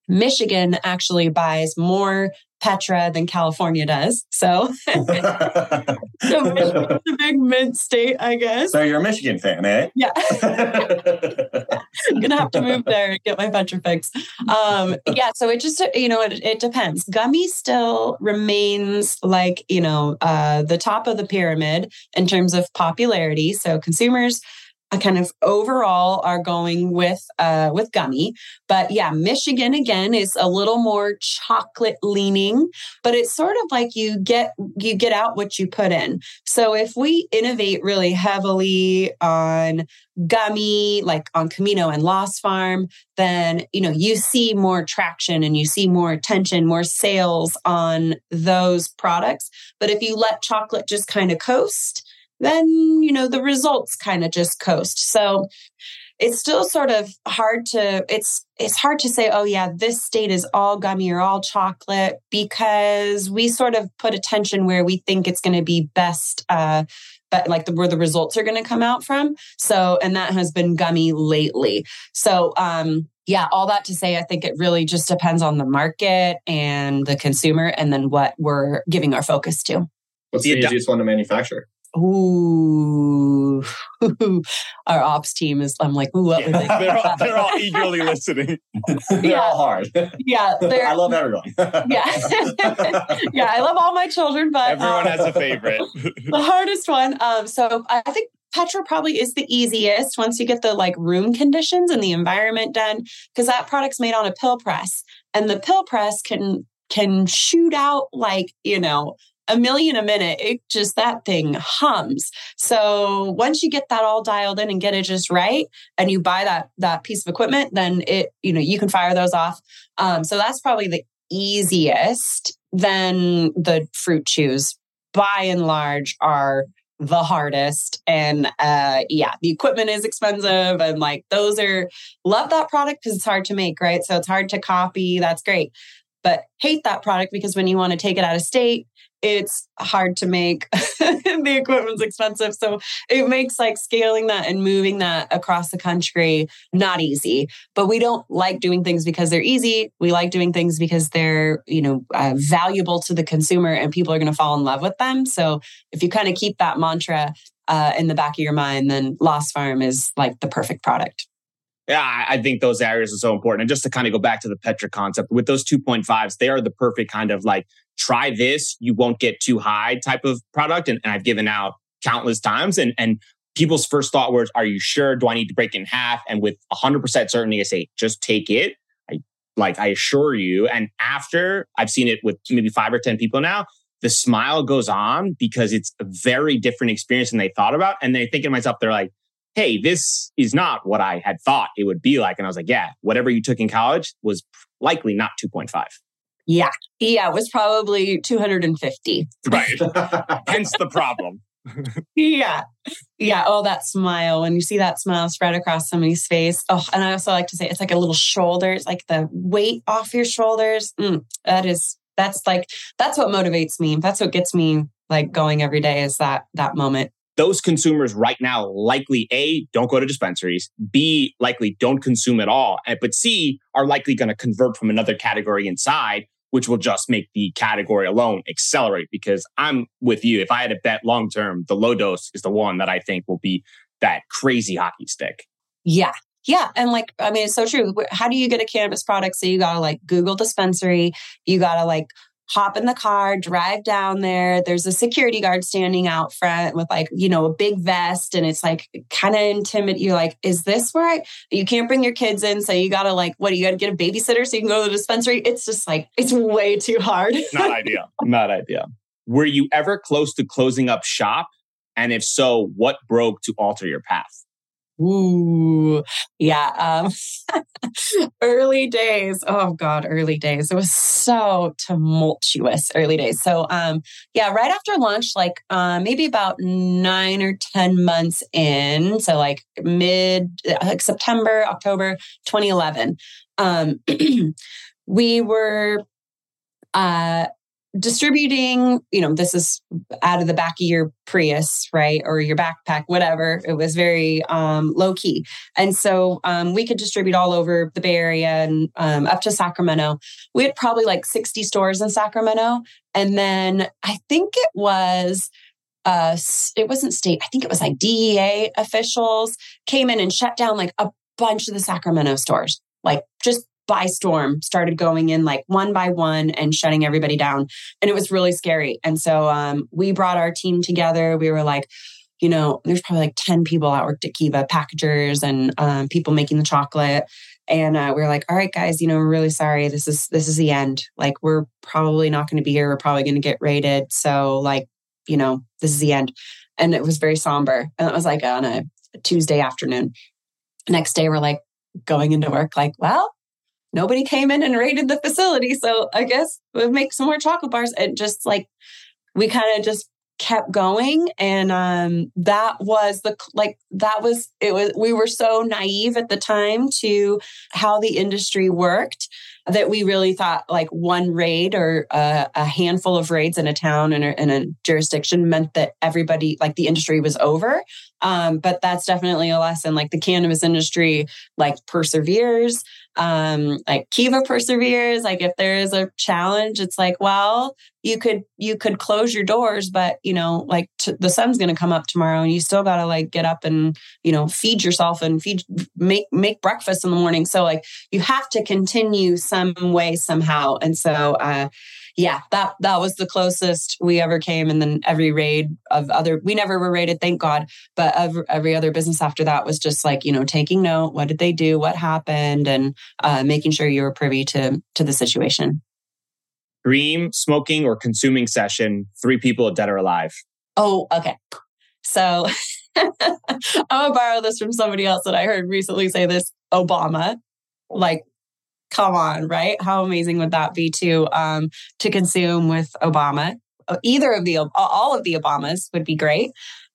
Michigan actually buys more Petra than California does. So, *laughs* *laughs* so Michigan's a big mint state, I guess. So you're a Michigan fan, eh? Yeah. I'm *laughs* gonna have to move there and get my Petra fix. Um, yeah, so it just you know it, it depends. Gummy still remains like you know uh, the top of the pyramid in terms of popularity. So consumers kind of overall are going with uh, with gummy. But yeah, Michigan again is a little more chocolate leaning, but it's sort of like you get you get out what you put in. So if we innovate really heavily on gummy, like on Camino and Lost Farm, then you know you see more traction and you see more attention, more sales on those products. But if you let chocolate just kind of coast, then you know the results kind of just coast. So it's still sort of hard to it's it's hard to say oh yeah this state is all gummy or all chocolate because we sort of put attention where we think it's going to be best uh but like the, where the results are going to come out from. So and that has been gummy lately. So um yeah all that to say i think it really just depends on the market and the consumer and then what we're giving our focus to. What's the easiest one to manufacture Ooh, *laughs* our ops team is. I'm like, ooh, what yeah. they? *laughs* they're, all, they're all eagerly listening. *laughs* they're yeah. all hard. Yeah, I love everyone. yeah, yeah, I love all my children, but everyone um, has a favorite. the hardest one. Um, so I think Petra probably is the easiest once you get the like room conditions and the environment done, because that product's made on a pill press, and the pill press can can shoot out like you know a million a minute. It just that thing hums. So once you get that all dialed in and get it just right, and you buy that that piece of equipment, then it you know you can fire those off. Um, so that's probably the easiest. Then the fruit chews, by and large, are the hardest and uh yeah the equipment is expensive and like those are love that product because it's hard to make right so it's hard to copy that's great but hate that product because when you want to take it out of state it's hard to make. *laughs* the equipment's expensive. So it makes like scaling that and moving that across the country not easy. But we don't like doing things because they're easy. We like doing things because they're, you know, uh, valuable to the consumer and people are going to fall in love with them. So if you kind of keep that mantra uh, in the back of your mind, then Lost Farm is like the perfect product. Yeah, I think those areas are so important. And just to kind of go back to the Petra concept, with those 2.5s, they are the perfect kind of like try this, you won't get too high type of product. And, and I've given out countless times. And, and people's first thought was, are you sure? Do I need to break in half? And with 100% certainty, I say, just take it. I like, I assure you. And after I've seen it with maybe five or 10 people now, the smile goes on because it's a very different experience than they thought about. And they think to myself, they're like, hey, this is not what I had thought it would be like. And I was like, yeah, whatever you took in college was likely not 2.5. Yeah. Yeah, it was probably 250. Right. *laughs* Hence the problem. *laughs* yeah. Yeah. Oh, that smile. When you see that smile spread across somebody's face. Oh, and I also like to say it's like a little shoulder. It's like the weight off your shoulders. Mm, that is, that's like, that's what motivates me. That's what gets me like going every day is that, that moment. Those consumers right now likely A, don't go to dispensaries, B, likely don't consume at all, eh, but C, are likely going to convert from another category inside which will just make the category alone accelerate because I'm with you. If I had to bet long term, the low dose is the one that I think will be that crazy hockey stick. Yeah. Yeah. And like, I mean, it's so true. How do you get a cannabis product? So you got to like Google dispensary, you got to like hop in the car, drive down there. There's a security guard standing out front with like, you know, a big vest and it's like kind of intimate. You're like, is this where I, you can't bring your kids in. So you got to like, what, you got to get a babysitter so you can go to the dispensary. It's just like, it's way too hard. *laughs* Not idea. Not idea. Were you ever close to closing up shop? And if so, what broke to alter your path? Ooh, yeah. Um, *laughs* early days. Oh God, early days. It was so tumultuous early days. So, um, yeah, right after launch, like uh, maybe about nine or 10 months in. So, like mid like September, October 2011, um, *clears throat* we were uh, distributing, you know, this is out of the back of your Prius, right? Or your backpack, whatever. It was very um, low key. And so um, we could distribute all over the Bay Area and um, up to Sacramento. We had probably like 60 stores in Sacramento. And then I think it was uh it wasn't state i think it was like dea officials came in and shut down like a bunch of the sacramento stores like just by storm started going in like one by one and shutting everybody down. And it was really scary. And so um, we brought our team together. We were like you know there's probably like 10 people that worked at kiva packagers and um, people making the chocolate. And uh, we were like all right guys you know we're really sorry. This is this is the end. Like we're probably not going to be here. We're probably going to get raided. So like you know this is the end. And it was very somber. And it was like on a tuesday afternoon. Next day we're like going into work like well nobody came in and raided the facility. So I guess we'll make some more chocolate bars. And just like we kind of just kept going. And um that was the like that was it was we were so naive at the time to how the industry worked that we really thought like one raid or a, a handful of raids in a town and in a, jurisdiction meant that everybody like the industry was over um, but that's definitely a lesson like the cannabis industry like perseveres um, like kiva perseveres like if there is a challenge it's like well you could you could close your doors but you know like t- the sun's going to come up tomorrow and you still got to like get up and you know feed yourself and feed make make breakfast in the morning. So like you have to continue some way somehow. And so uh yeah that that was the closest we ever came and then every raid of other we never were raided thank god but every, every other business after that was just like you know taking note what did they do what happened and uh, making sure you were privy to to the situation. Dream smoking or consuming session three people dead or alive. Oh okay. So *laughs* i'm gonna borrow this from somebody else that i heard recently say this obama. Like come on right? How amazing would that be to um to consume with obama? Uh, either of the all of the obamas would be great.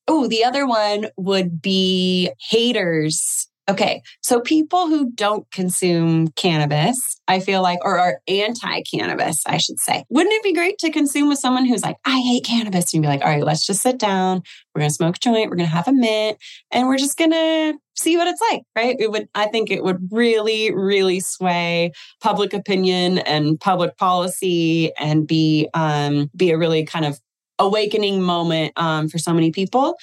Oh the other one would be haters Okay. So people who don't consume cannabis, I feel like, or are anti cannabis, I should say. Wouldn't it be great to consume with someone who's like, I hate cannabis? And be like, all right, let's just sit down. We're going to smoke a joint. We're going to have a mint and we're just going to see what it's like, right? It would, I think it would really, really sway public opinion and public policy and be, um, be a really kind of awakening moment um, for so many people.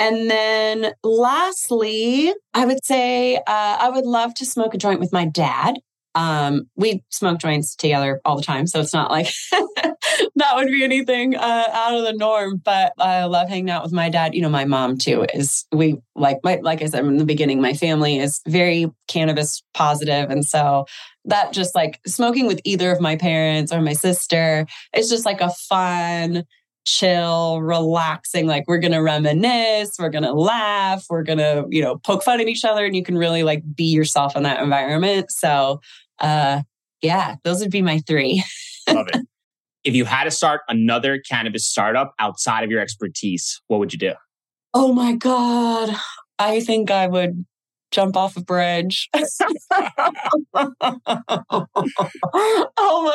And then lastly, I would say uh, I would love to smoke a joint with my dad. Um, we smoke joints together all the time, so it's not like *laughs* that would be anything uh, out of the norm. But I love hanging out with my dad. You know, my mom too is we like my like I said in the beginning, my family is very cannabis positive, and so that just like smoking with either of my parents or my sister, it's just like a fun chill, relaxing. Like we're going to reminisce, we're going to laugh, we're going to, you know, poke fun at each other and you can really like be yourself in that environment. So, uh, yeah, those would be my three. Love it. *laughs* If you had to start another cannabis startup outside of your expertise, what would you do? Oh my God. I think I would jump off a bridge. *laughs* oh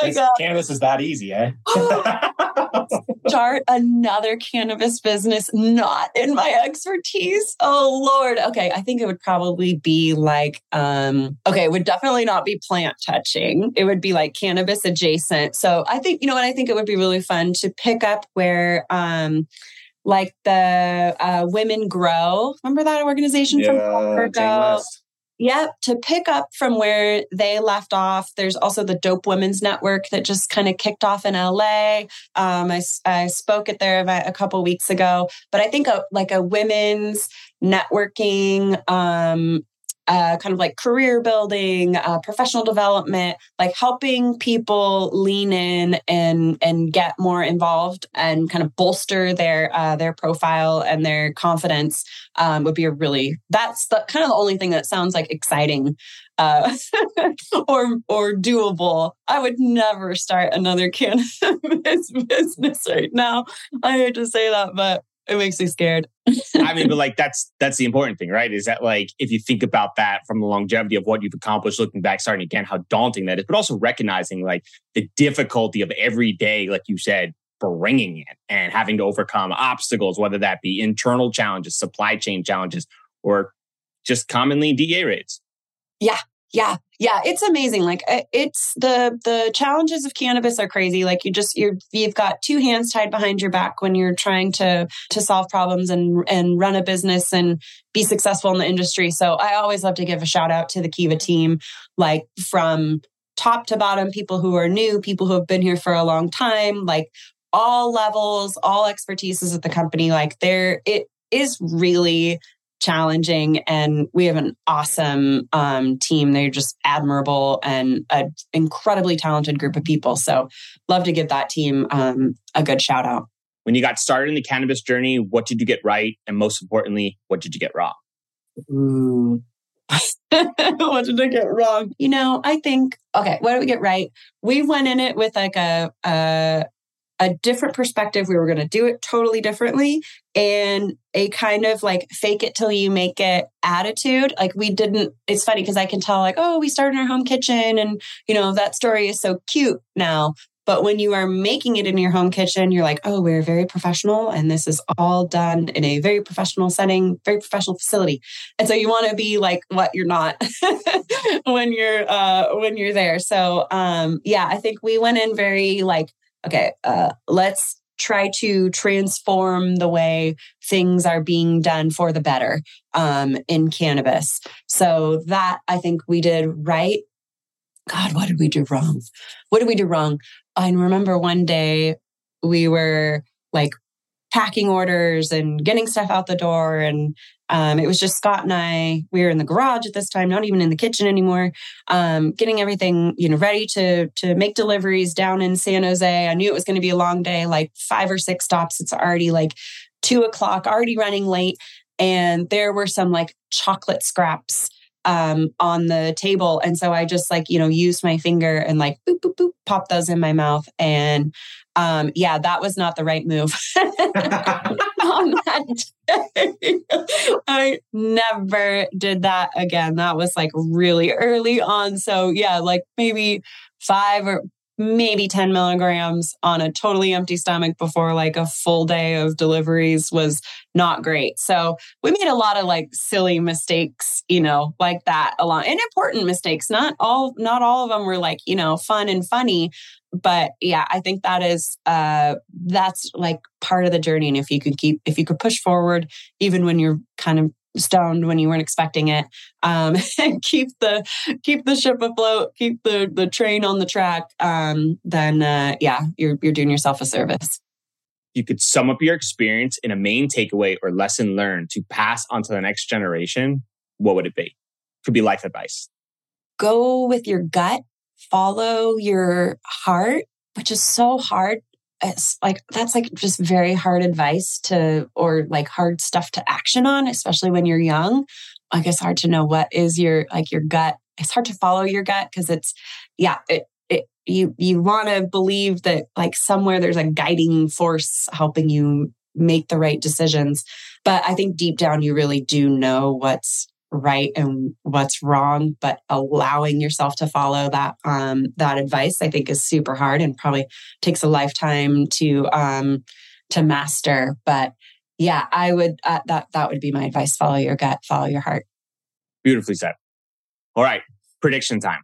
my God. Cannabis is that easy, eh? *laughs* Start another cannabis business not in my expertise. Oh Lord. Okay. I think it would probably be like, um, okay, it would definitely not be plant touching. It would be like cannabis adjacent. So I think, you know what, I think it would be really fun to pick up where um like the uh, Women Grow. Remember that organization yeah, from Yep, to pick up from where they left off. There's also the Dope Women's Network that just kind of kicked off in LA. Um, I, I spoke at their event a couple weeks ago, but I think a, like a women's networking um, uh, kind of like career building, uh, professional development, like helping people lean in and and get more involved and kind of bolster their uh, their profile and their confidence um, would be a really that's the kind of the only thing that sounds like exciting uh, *laughs* or or doable. I would never start another *laughs* cannabis business right now. I hate to say that, but it makes me scared. I mean, but *laughs* like that's that's the important thing, right? Is that like if you think about that from the longevity of what you've accomplished, looking back, starting again, how daunting that is, but also recognizing like the difficulty of every day, like you said, bringing it and having to overcome obstacles, whether that be internal challenges, supply chain challenges, or just commonly DA raids. Yeah, yeah yeah it's amazing like uh, it's the the challenges of cannabis are crazy like you just you're you've got two hands tied behind your back when you're trying to to solve problems and and run a business and be successful in the industry so i always love to give a shout out to the kiva team like from top to bottom people who are new people who have been here for a long time like all levels all expertises at the company like there it is really challenging and we have an awesome um, team they're just admirable and an incredibly talented group of people so love to give that team um, a good shout out when you got started in the cannabis journey what did you get right and most importantly what did you get wrong Ooh. *laughs* what did I get wrong? You know, I think okay. What did we get right? We went in it with like a, a a different perspective. We were going to do it totally differently and a kind of like fake it till you make it attitude. Like we didn't, it's funny because I can tell, like, oh, we started in our home kitchen and, you know, that story is so cute now. But when you are making it in your home kitchen, you're like, oh, we're very professional and this is all done in a very professional setting, very professional facility. And so you want to be like what you're not *laughs* when you're uh when you're there. So um yeah, I think we went in very like okay, uh, let's try to transform the way things are being done for the better um, in cannabis. So that I think we did right. God, what did we do wrong? What did we do wrong? I remember one day we were like packing orders and getting stuff out the door and um, it was just Scott and I. We were in the garage at this time, not even in the kitchen anymore. Um, getting everything, you know, ready to to make deliveries down in San Jose. I knew it was going to be a long day, like five or six stops. It's already like two o'clock, already running late, and there were some like chocolate scraps um, on the table. And so I just like, you know, used my finger and like boop, boop, boop, pop those in my mouth. And um, yeah, that was not the right move *laughs* on that day. I never did that again. That was like really early on. So yeah, like maybe five or maybe 10 milligrams on a totally empty stomach before like a full day of deliveries was not great. So we made a lot of like silly mistakes, you know, like that a lot and important mistakes. Not all, not all of them were like, you know, fun and funny. But yeah, I think that is, uh, that's like part of the journey. And if you could keep, if you could push forward, even when you're kind of stoned when you weren't expecting it um, *laughs* and keep the keep the ship afloat keep the the train on the track um, then uh, yeah you're you're doing yourself a service. You could sum up your experience in a main takeaway or lesson learned to pass on to the next generation. What would it be? Could be life advice. Go with your gut follow your heart which is so hard it's like that's like just very hard advice to or like hard stuff to action on especially when you're young. Like it's hard to know what is your like your gut. It's hard to follow your gut because it's yeah it, it, you you want to believe that like somewhere there's a guiding force helping you make the right decisions. But I think deep down you really do know what's right and what's wrong but allowing yourself to follow that um that advice i think is super hard and probably takes a lifetime to um to master but yeah i would uh, that that would be my advice. Follow your gut follow your heart. Beautifully said. All right prediction time.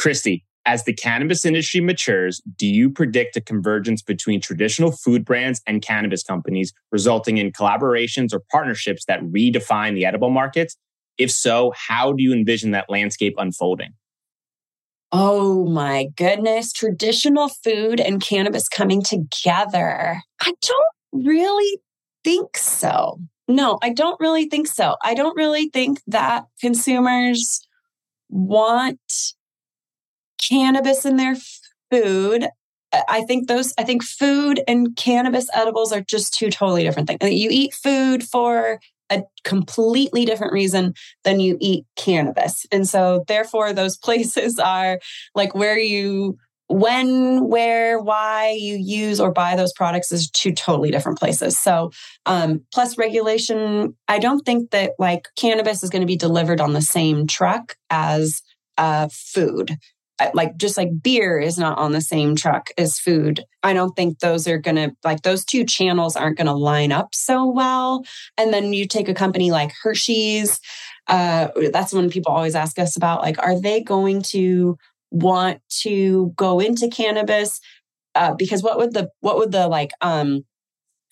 Kristi as the cannabis industry matures, do you predict a convergence between traditional food brands and cannabis companies, resulting in collaborations or partnerships that redefine the edible markets? If so, how do you envision that landscape unfolding? Oh my goodness, traditional food and cannabis coming together. I don't really think so. No, I don't really think so. I don't really think that consumers want cannabis in their food. I think those, I think food and cannabis edibles are just two totally different things. You eat food for a completely different reason than you eat cannabis. And so, therefore, those *laughs* places are like where you, when, where, why you use or buy those products is two totally different places. So, um, plus regulation, I don't think that like cannabis is going to be delivered on the same truck as uh, food like just like beer is not on the same truck as food. I don't think those are going to like those two channels aren't going to line up so well. And then you take a company like Hershey's. Uh, that's when people always ask us about like, are they going to want to go into cannabis? Uh, because what would the what would the like um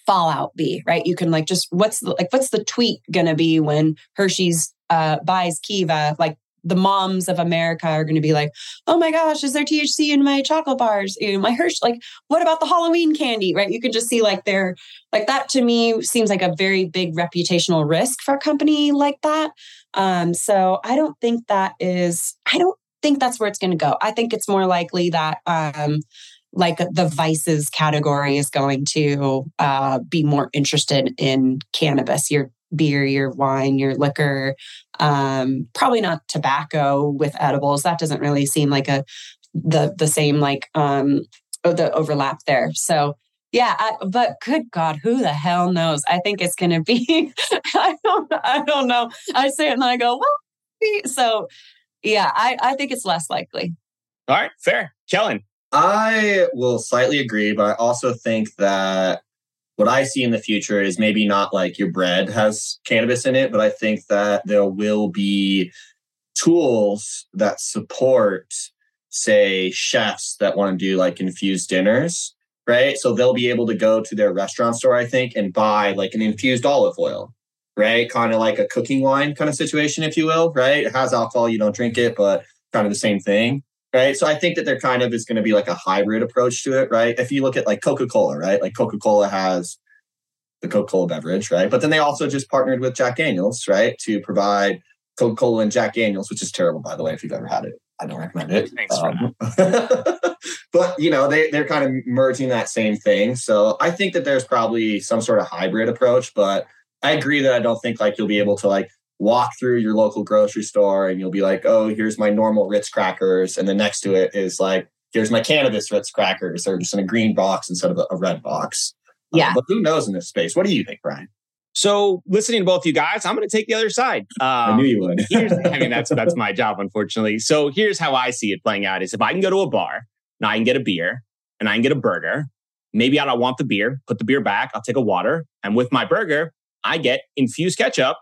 fallout be? Right? You can like just what's the like what's the tweet gonna be when Hershey's uh, buys Kiva? Like the moms of America are going to be like, oh my gosh, is there THC in my chocolate bars? Know, my Hershey, like, what about the Halloween candy? Right. You can just see like they're like that to me seems like a very big reputational risk for a company like that. Um, so I don't think that is, I don't think that's where it's going to go. I think it's more likely that, um, like the vices category is going to uh, be more interested in cannabis. Your beer, your wine, your liquor, um, probably not tobacco with edibles. That doesn't really seem like a the the same like um the overlap there. So yeah, I, but good God, who the hell knows? I think it's going to be. *laughs* I don't. I don't know. I say it and I go well. So yeah, I I think it's less likely. All right, fair, Kellen. I will slightly agree, but I also think that what I see in the future is maybe not like your bread has cannabis in it, but I think that there will be tools that support, say, chefs that want to do like infused dinners, right? So they'll be able to go to their restaurant store, I think, and buy like an infused olive oil, right? Kind of like a cooking wine kind of situation, if you will, right? It has alcohol, you don't drink it, but kind of the same thing right? So I think that there kind of is going to be like a hybrid approach to it, right? If you look at like Coca Cola, right? Like Coca Cola has the Coca Cola beverage, right? But then they also just partnered with Jack Daniels, right, to provide Coca Cola and Jack Daniels, which is terrible, by the way, if you've ever had it. I don't recommend it. Thanks um, *laughs* but you know, they they're kind of merging that same thing. So I think that there's probably some sort of hybrid approach, but I agree that I don't think like you'll be able to like walk through your local grocery store and you'll be like, oh, here's my normal Ritz crackers. And then next to it is like, here's my cannabis Ritz crackers. They're just in a green box instead of a, a red box. Uh, yeah. but who knows in this space? What do you think, Brian? So, listening to both you guys, I'm going to take the other side. Um, *laughs* I knew you would. I mean, that's that's my job, unfortunately. So, here's how I see it playing out: is if I can go to a bar and I can get a beer and I can get a burger, maybe I don't want the beer. Put the beer back. I'll take a water, and with my burger, I get infused ketchup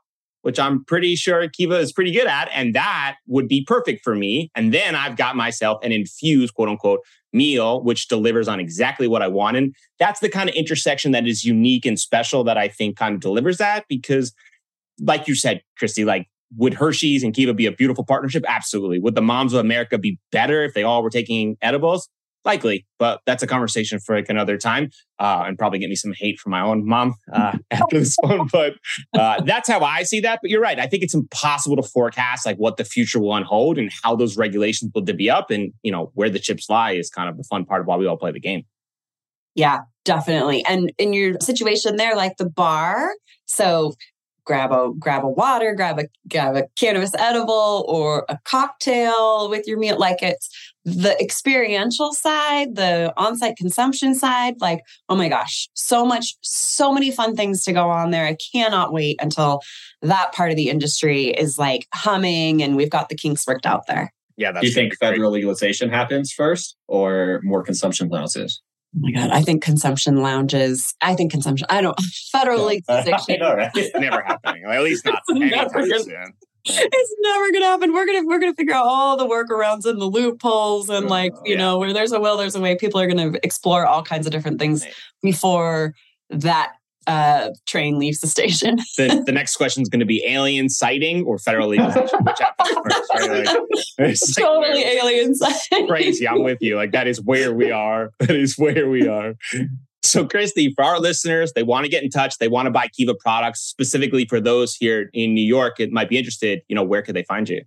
which I'm pretty sure Kiva is pretty good at. And that would be perfect for me. And then I've got myself an infused, quote unquote, meal, which delivers on exactly what I want. And that's the kind of intersection that is unique and special that I think kind of delivers that. Because, like you said, Kristi, like, would Hershey's and Kiva be a beautiful partnership? Absolutely. Would the moms of America be better if they all were taking edibles? Likely, but that's a conversation for like another time, uh, and probably get me some hate from my own mom uh, *laughs* after this one. *laughs* But uh, that's how I see that. But you're right. I think it's impossible to forecast like what the future will unhold and how those regulations will divvy up, and you know where the chips lie is kind of the fun part of why we all play the game. Yeah, definitely. And in your situation there, like the bar, so grab a grab a water, grab a grab a cannabis edible or a cocktail with your meal. Like it's the experiential side, the on site consumption side, like, oh my gosh, so much, so many fun things to go on there. I cannot wait until that part of the industry is like humming and we've got the kinks worked out there. Yeah. Do you think federal legalization happens first or more consumption lounges? Oh my God. I think consumption lounges, I think consumption, I don't, *laughs* federal *laughs* legalization. know, right? It's never happening. At least not *laughs* anytime soon. It's never gonna happen. We're gonna we're gonna figure out all the workarounds and the loopholes and like you yeah. know where there's a will, there's a way. People are gonna explore all kinds of different things Right. before that uh, train leaves the station. The, *laughs* the next question is going to be alien sighting or federal *laughs* legalization. Which happens first? Right? Like, *laughs* it's like totally where- aliens. crazy. I'm with you. Like that is where we are. That is where we are. So, Kristi, for our listeners, they want to get in touch. They want to buy Kiva products specifically for those here in New York. It might be interested. You know, where could they find you?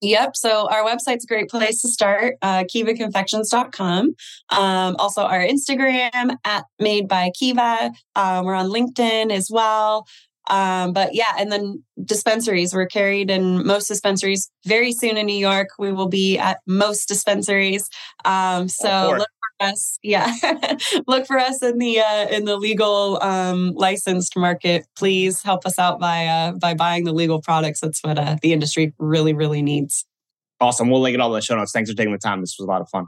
Yep. So our website's a great place to start, uh, kivaconfections.com. Um, also our Instagram at made by Kiva. Um, we're on LinkedIn as well. Um, but yeah, and then dispensaries. We're carried in most dispensaries. Very soon in New York, we will be at most dispensaries. Um, so look us. Yeah, *laughs* look for us in the uh, in the legal um, licensed market. Please help us out by uh, by buying the legal products. That's what uh, the industry really really needs. Awesome. We'll link it all in the show notes. Thanks for taking the time. This was a lot of fun.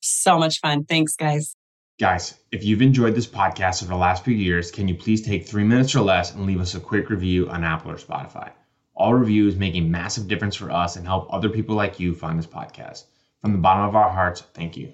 So much fun. Thanks, guys. Guys, if you've enjoyed this podcast over the last few years, can you please take three minutes or less and leave us a quick review on Apple or Spotify? All reviews make a massive difference for us and help other people like you find this podcast. From the bottom of our hearts, thank you.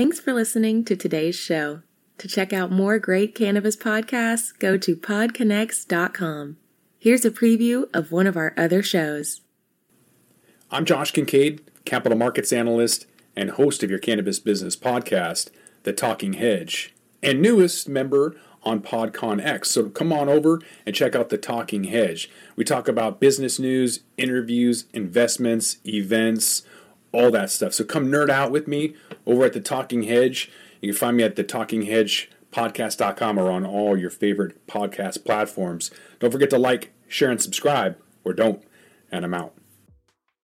Thanks for listening to today's show. To check out more great cannabis podcasts, go to podconx.com. Here's a preview of one of our other shows. I'm Josh Kincaid, capital markets analyst and host of your cannabis business podcast, The Talking Hedge, and newest member on PodCon X. So come on over and check out The Talking Hedge. We talk about business news, interviews, investments, events, all that stuff. So come nerd out with me over at The Talking Hedge. You can find me at the Talking Hedge podcast.com or on all your favorite podcast platforms. Don't forget to like, share, and subscribe, or don't. And I'm out.